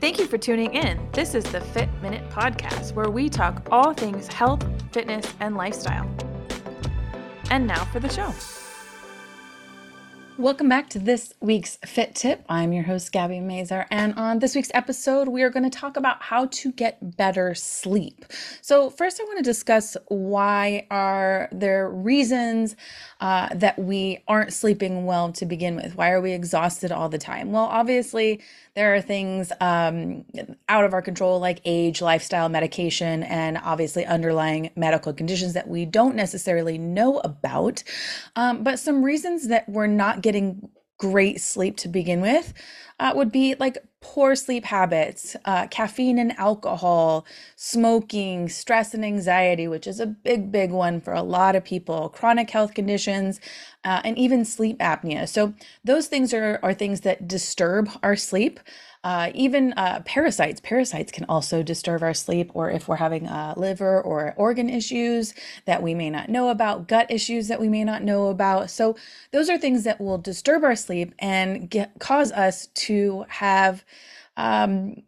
Thank you for tuning in. This is the Fit Minute Podcast, where we talk all things health, fitness, and lifestyle. And now for the show. Welcome back to this week's Fit Tip. I'm your host, Gabby Mazar, and on this week's episode, we are going to talk about how to get better sleep. So, first, I want to discuss why are there reasons uh, that we aren't sleeping well to begin with? Why are we exhausted all the time? Well, obviously, there are things um, out of our control, like age, lifestyle, medication, and obviously underlying medical conditions that we don't necessarily know about. Um, but some reasons that we're not getting great sleep to begin with uh, would be like poor sleep habits, uh, caffeine and alcohol, smoking, stress and anxiety, which is a big, big one for a lot of people, chronic health conditions, uh, and even sleep apnea. So, those things are, are things that disturb our sleep. Uh, even uh, parasites. Parasites can also disturb our sleep, or if we're having uh, liver or organ issues that we may not know about, gut issues that we may not know about. So, those are things that will disturb our sleep and get, cause us to have um,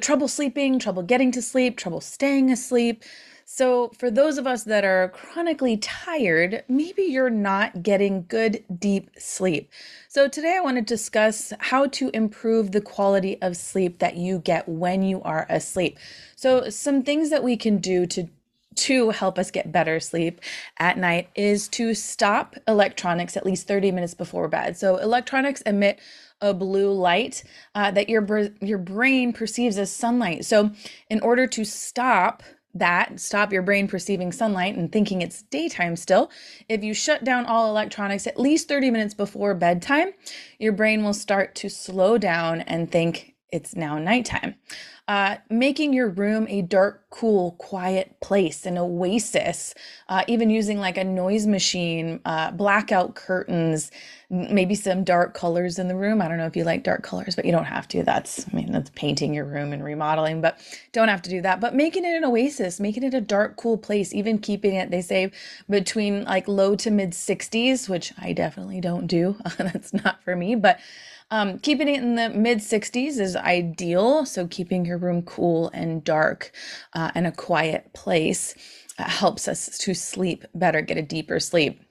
trouble sleeping, trouble getting to sleep, trouble staying asleep. So, for those of us that are chronically tired, maybe you're not getting good deep sleep. So, today I want to discuss how to improve the quality of sleep that you get when you are asleep. So, some things that we can do to to help us get better sleep at night is to stop electronics at least 30 minutes before bed. So, electronics emit a blue light uh, that your your brain perceives as sunlight. So, in order to stop that, stop your brain perceiving sunlight and thinking it's daytime still, if you shut down all electronics at least 30 minutes before bedtime, your brain will start to slow down and think it's now nighttime. Uh, making your room a dark, cool, quiet place, an oasis, uh, even using like a noise machine, uh, blackout curtains, maybe some dark colors in the room. I don't know if you like dark colors, but you don't have to. That's, I mean, that's painting your room and remodeling, but don't have to do that. But making it an oasis, making it a dark, cool place, even keeping it, they say, between like low to mid 60s, which I definitely don't do. that's not for me, but um, keeping it in the mid 60s is ideal. So, keeping your room cool and dark uh, and a quiet place uh, helps us to sleep better, get a deeper sleep.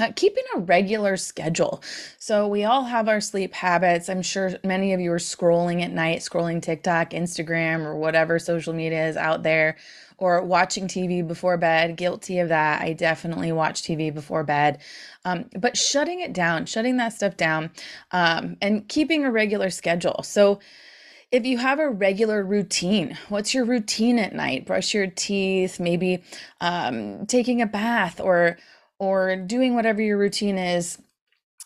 Uh, keeping a regular schedule. So, we all have our sleep habits. I'm sure many of you are scrolling at night, scrolling TikTok, Instagram, or whatever social media is out there or watching TV before bed. Guilty of that. I definitely watch TV before bed. Um, but shutting it down, shutting that stuff down, um, and keeping a regular schedule. So, if you have a regular routine, what's your routine at night? Brush your teeth, maybe um, taking a bath, or or doing whatever your routine is,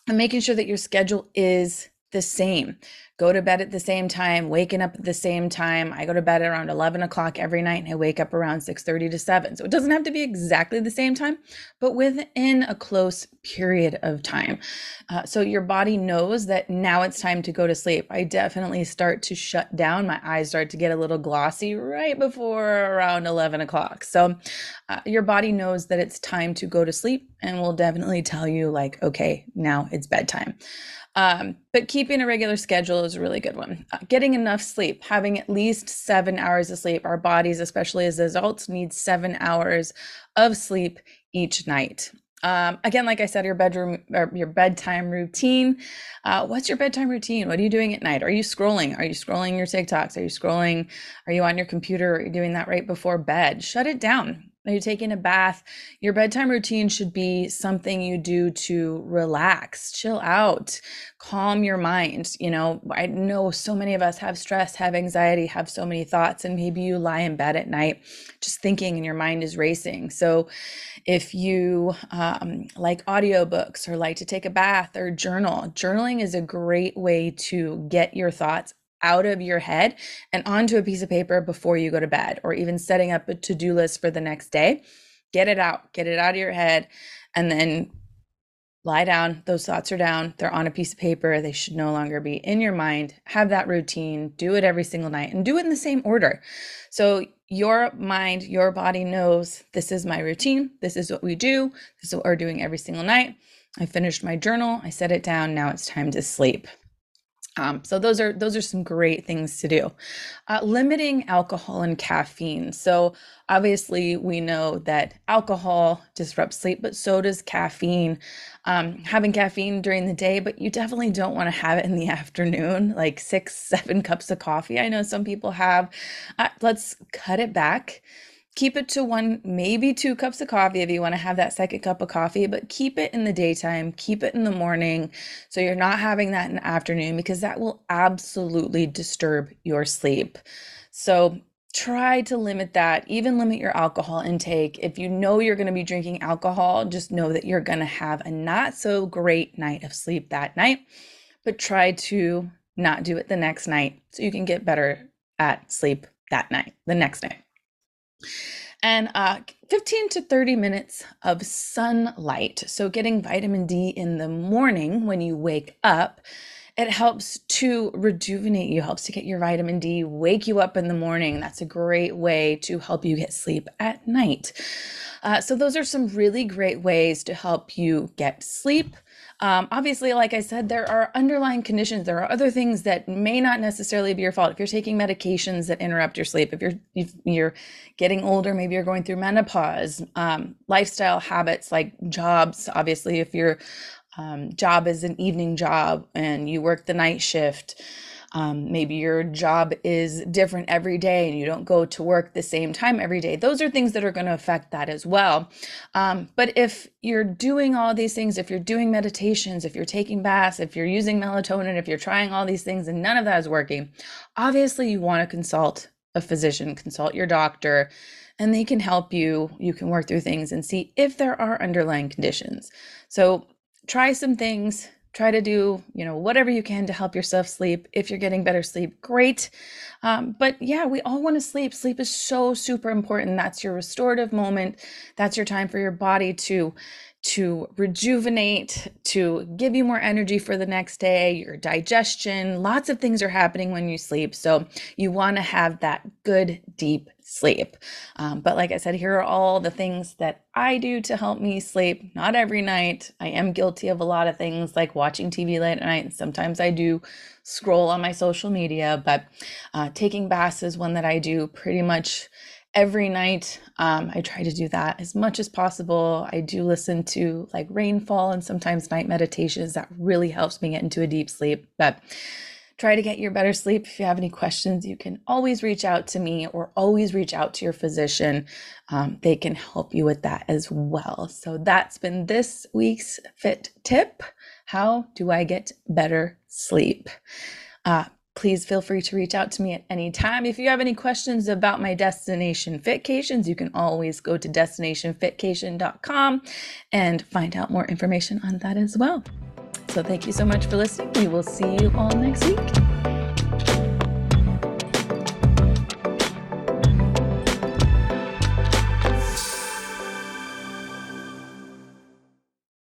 and making sure that your schedule is the same go to bed at the same time, waking up at the same time. I go to bed around 11 o'clock every night and I wake up around 6.30 to 7. So it doesn't have to be exactly the same time, but within a close period of time. Uh, so your body knows that now it's time to go to sleep. I definitely start to shut down. My eyes start to get a little glossy right before around 11 o'clock. So uh, your body knows that it's time to go to sleep and will definitely tell you like, okay, now it's bedtime. Um, but keeping a regular schedule is a really good one. Uh, getting enough sleep, having at least seven hours of sleep. Our bodies, especially as adults, need seven hours of sleep each night. Um, again, like I said, your bedroom or your bedtime routine. Uh, what's your bedtime routine? What are you doing at night? Are you scrolling? Are you scrolling your TikToks? Are you scrolling? Are you on your computer? Are you doing that right before bed? Shut it down. Are you taking a bath? Your bedtime routine should be something you do to relax, chill out, calm your mind. You know, I know so many of us have stress, have anxiety, have so many thoughts, and maybe you lie in bed at night just thinking and your mind is racing. So, if you um, like audiobooks or like to take a bath or journal, journaling is a great way to get your thoughts out of your head and onto a piece of paper before you go to bed, or even setting up a to do list for the next day. Get it out, get it out of your head, and then lie down. Those thoughts are down. They're on a piece of paper. They should no longer be in your mind. Have that routine. Do it every single night and do it in the same order. So your mind, your body knows this is my routine. This is what we do. This is what we're doing every single night. I finished my journal. I set it down. Now it's time to sleep. Um, so those are those are some great things to do. Uh, limiting alcohol and caffeine. So obviously we know that alcohol disrupts sleep, but so does caffeine. Um, having caffeine during the day, but you definitely don't want to have it in the afternoon, like six, seven cups of coffee. I know some people have. Uh, let's cut it back keep it to one, maybe two cups of coffee if you want to have that second cup of coffee, but keep it in the daytime, keep it in the morning. So you're not having that in the afternoon because that will absolutely disturb your sleep. So try to limit that, even limit your alcohol intake. If you know you're going to be drinking alcohol, just know that you're going to have a not so great night of sleep that night, but try to not do it the next night so you can get better at sleep that night, the next night and uh, 15 to 30 minutes of sunlight. So, getting vitamin D in the morning when you wake up, it helps to rejuvenate you, helps to get your vitamin D, wake you up in the morning. That's a great way to help you get sleep at night. Uh, so, those are some really great ways to help you get sleep. Um, obviously, like I said, there are underlying conditions. There are other things that may not necessarily be your fault. If you're taking medications that interrupt your sleep, if you're if you're getting older, maybe you're going through menopause, um, lifestyle habits like jobs. Obviously, if your um, job is an evening job and you work the night shift. Um, maybe your job is different every day and you don't go to work the same time every day. Those are things that are going to affect that as well. Um, but if you're doing all these things, if you're doing meditations, if you're taking baths, if you're using melatonin, if you're trying all these things and none of that is working, obviously you want to consult a physician, consult your doctor, and they can help you. You can work through things and see if there are underlying conditions. So try some things try to do you know whatever you can to help yourself sleep. If you're getting better sleep great. Um, but yeah we all want to sleep. Sleep is so super important. That's your restorative moment. That's your time for your body to to rejuvenate, to give you more energy for the next day, your digestion. Lots of things are happening when you sleep. So you want to have that good, deep sleep. Um, but like I said, here are all the things that I do to help me sleep. Not every night. I am guilty of a lot of things like watching TV late at night. Sometimes I do scroll on my social media, but uh, taking baths is one that I do pretty much every night. Um, I try to do that as much as possible. I do listen to like rainfall and sometimes night meditations. That really helps me get into a deep sleep. But try to get your better sleep. If you have any questions, you can always reach out to me or always reach out to your physician. Um, they can help you with that as well. So that's been this week's Fit Tip. How do I get better sleep? Uh, please feel free to reach out to me at any time. If you have any questions about my destination fitcations, you can always go to destinationfitcation.com and find out more information on that as well. So thank you so much for listening. We will see you all next week.